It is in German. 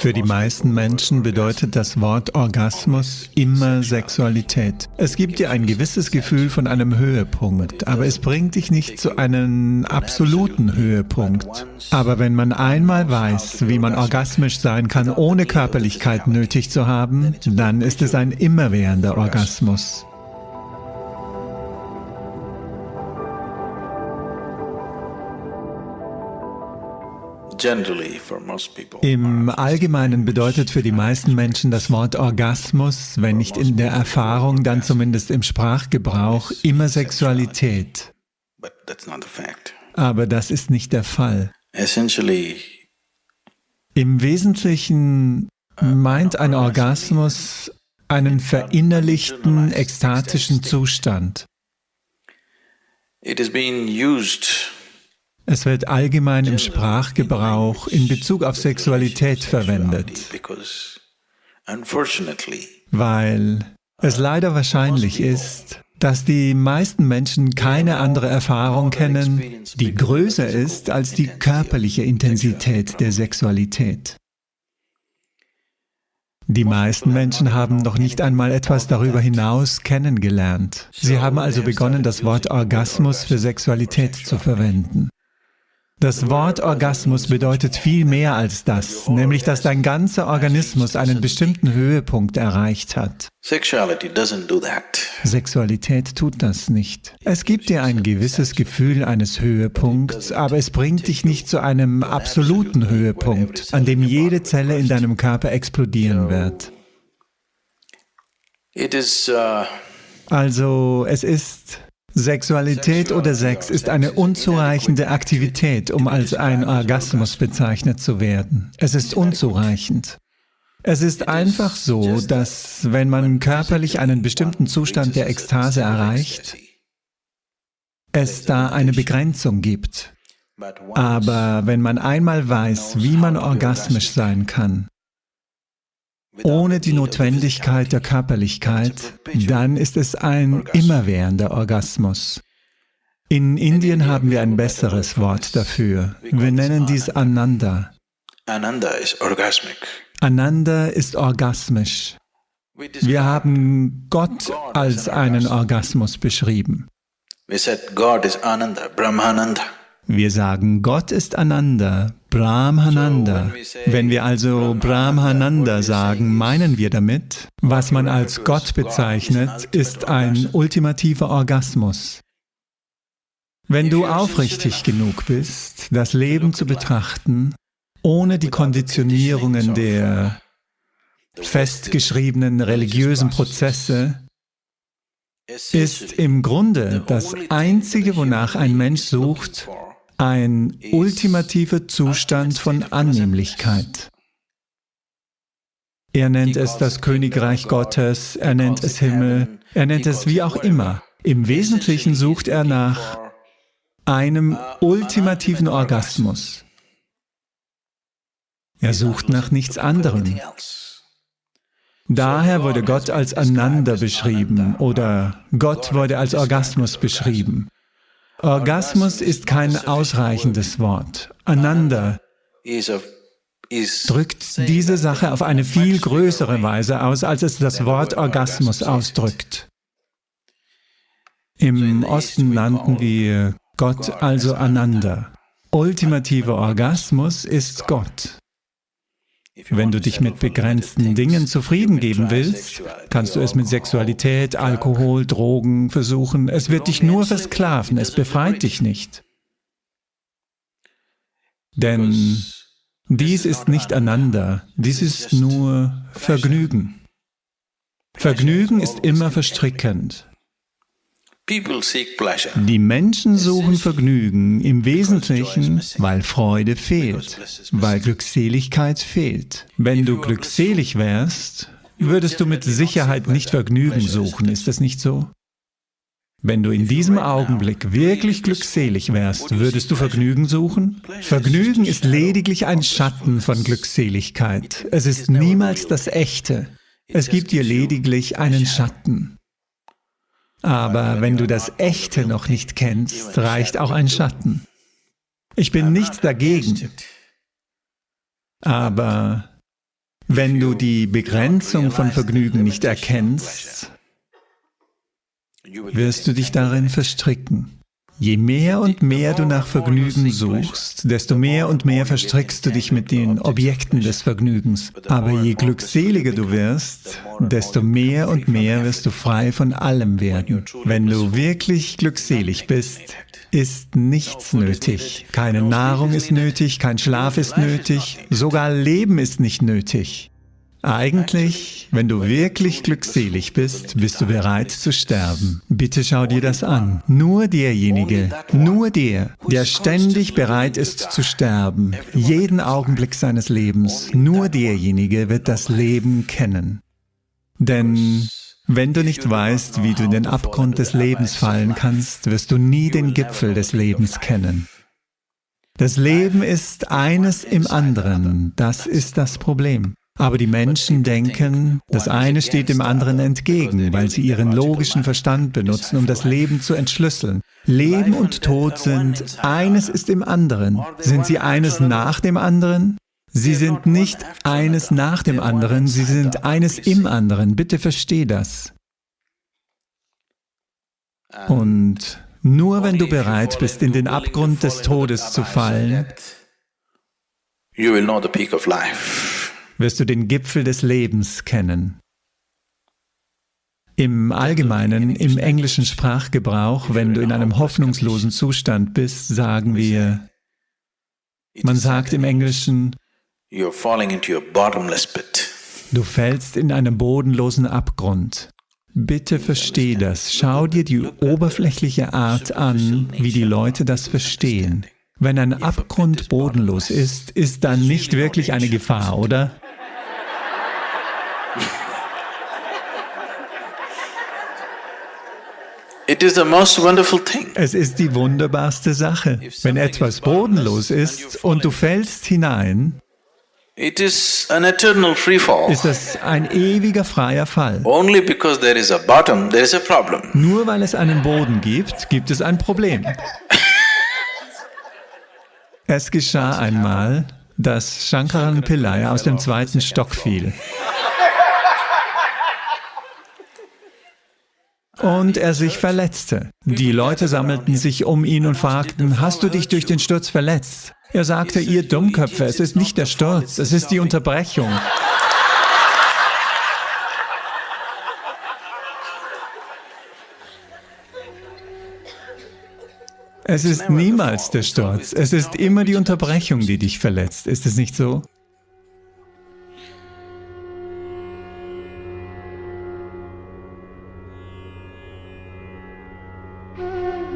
Für die meisten Menschen bedeutet das Wort Orgasmus immer Sexualität. Es gibt dir ein gewisses Gefühl von einem Höhepunkt, aber es bringt dich nicht zu einem absoluten Höhepunkt. Aber wenn man einmal weiß, wie man orgasmisch sein kann, ohne Körperlichkeit nötig zu haben, dann ist es ein immerwährender Orgasmus. Im Allgemeinen bedeutet für die meisten Menschen das Wort Orgasmus, wenn nicht in der Erfahrung, dann zumindest im Sprachgebrauch, immer Sexualität. Aber das ist nicht der Fall. Im Wesentlichen meint ein Orgasmus einen verinnerlichten, ekstatischen Zustand. It is being used es wird allgemein im Sprachgebrauch in Bezug auf Sexualität verwendet, weil es leider wahrscheinlich ist, dass die meisten Menschen keine andere Erfahrung kennen, die größer ist als die körperliche Intensität der Sexualität. Die meisten Menschen haben noch nicht einmal etwas darüber hinaus kennengelernt. Sie haben also begonnen, das Wort Orgasmus für Sexualität zu verwenden. Das Wort Orgasmus bedeutet viel mehr als das, nämlich dass dein ganzer Organismus einen bestimmten Höhepunkt erreicht hat. Sexualität tut das nicht. Es gibt dir ein gewisses Gefühl eines Höhepunkts, aber es bringt dich nicht zu einem absoluten Höhepunkt, an dem jede Zelle in deinem Körper explodieren wird. Uh, also es ist Sexualität oder Sex ist eine unzureichende Aktivität, um als ein Orgasmus bezeichnet zu werden. Es ist unzureichend. Es ist einfach so, dass wenn man körperlich einen bestimmten Zustand der Ekstase erreicht, es da eine Begrenzung gibt. Aber wenn man einmal weiß, wie man orgasmisch sein kann, ohne die Notwendigkeit der Körperlichkeit, dann ist es ein immerwährender Orgasmus. In Indien haben wir ein besseres Wort dafür. Wir nennen dies Ananda. Ananda ist Ananda ist orgasmisch. Wir haben Gott als einen Orgasmus beschrieben. Wir sagen, Gott ist Ananda, Brahmananda. Wenn wir also Brahmananda sagen, meinen wir damit, was man als Gott bezeichnet, ist ein ultimativer Orgasmus. Wenn du aufrichtig genug bist, das Leben zu betrachten, ohne die Konditionierungen der festgeschriebenen religiösen Prozesse, ist im Grunde das Einzige, wonach ein Mensch sucht, ein ultimativer Zustand von Annehmlichkeit. Er nennt es das Königreich Gottes, er nennt es Himmel, er nennt es wie auch immer. Im Wesentlichen sucht er nach einem ultimativen Orgasmus. Er sucht nach nichts anderem. Daher wurde Gott als Ananda beschrieben oder Gott wurde als Orgasmus beschrieben. Orgasmus ist kein ausreichendes Wort. Ananda drückt diese Sache auf eine viel größere Weise aus, als es das Wort Orgasmus ausdrückt. Im Osten nannten wir Gott also Ananda. Ultimativer Orgasmus ist Gott. Wenn du dich mit begrenzten Dingen zufrieden geben willst, kannst du es mit Sexualität, Alkohol, Drogen versuchen. Es wird dich nur versklaven, es befreit dich nicht. Denn dies ist nicht einander, dies ist nur Vergnügen. Vergnügen ist immer verstrickend. Die Menschen suchen Vergnügen im Wesentlichen, weil Freude fehlt, weil Glückseligkeit fehlt. Wenn du glückselig wärst, würdest du mit Sicherheit nicht Vergnügen suchen, ist es nicht so? Wenn du in diesem Augenblick wirklich glückselig wärst, würdest du Vergnügen suchen? Vergnügen ist lediglich ein Schatten von Glückseligkeit. Es ist niemals das Echte. Es gibt dir lediglich einen Schatten. Aber wenn du das Echte noch nicht kennst, reicht auch ein Schatten. Ich bin nichts dagegen. Aber Wenn du die Begrenzung von Vergnügen nicht erkennst, wirst du dich darin verstricken. Je mehr und mehr du nach Vergnügen suchst, desto mehr und mehr verstrickst du dich mit den Objekten des Vergnügens. Aber je glückseliger du wirst, desto mehr und mehr wirst du frei von allem werden. Wenn du wirklich glückselig bist, ist nichts nötig. Keine Nahrung ist nötig, kein Schlaf ist nötig, sogar Leben ist nicht nötig. Eigentlich, wenn du wirklich glückselig bist, bist du bereit zu sterben. Bitte schau dir das an. Nur derjenige, nur der, der ständig bereit ist zu sterben, jeden Augenblick seines Lebens, nur derjenige wird das Leben kennen. Denn wenn du nicht weißt, wie du in den Abgrund des Lebens fallen kannst, wirst du nie den Gipfel des Lebens kennen. Das Leben ist eines im anderen, das ist das Problem. Aber die Menschen denken, das eine steht dem anderen entgegen, weil sie ihren logischen Verstand benutzen, um das Leben zu entschlüsseln. Leben und Tod sind, eines ist im anderen. Sind sie eines nach dem anderen? Sie sind nicht eines nach dem anderen, sie sind eines im anderen. Bitte versteh das. Und nur wenn du bereit bist, in den Abgrund des Todes zu fallen, you will know the peak of life wirst du den Gipfel des Lebens kennen. Im Allgemeinen, im englischen Sprachgebrauch, wenn du in einem hoffnungslosen Zustand bist, sagen wir, man sagt im Englischen, du fällst in einen bodenlosen Abgrund. Bitte versteh das. Schau dir die oberflächliche Art an, wie die Leute das verstehen. Wenn ein Abgrund bodenlos ist, ist dann nicht wirklich eine Gefahr, oder? Es ist die wunderbarste Sache. Wenn etwas bodenlos ist und du fällst hinein, ist es ein ewiger freier Fall. Nur weil es einen Boden gibt, gibt es ein Problem. Es geschah einmal, dass Shankaran Pillai aus dem zweiten Stock fiel. Und er sich verletzte. Die Leute sammelten sich um ihn und fragten, hast du dich durch den Sturz verletzt? Er sagte, ihr Dummköpfe, es ist nicht der Sturz, es ist die Unterbrechung. Es ist niemals der Sturz, es ist immer die Unterbrechung, die dich verletzt. Ist es nicht so? Mm-hmm.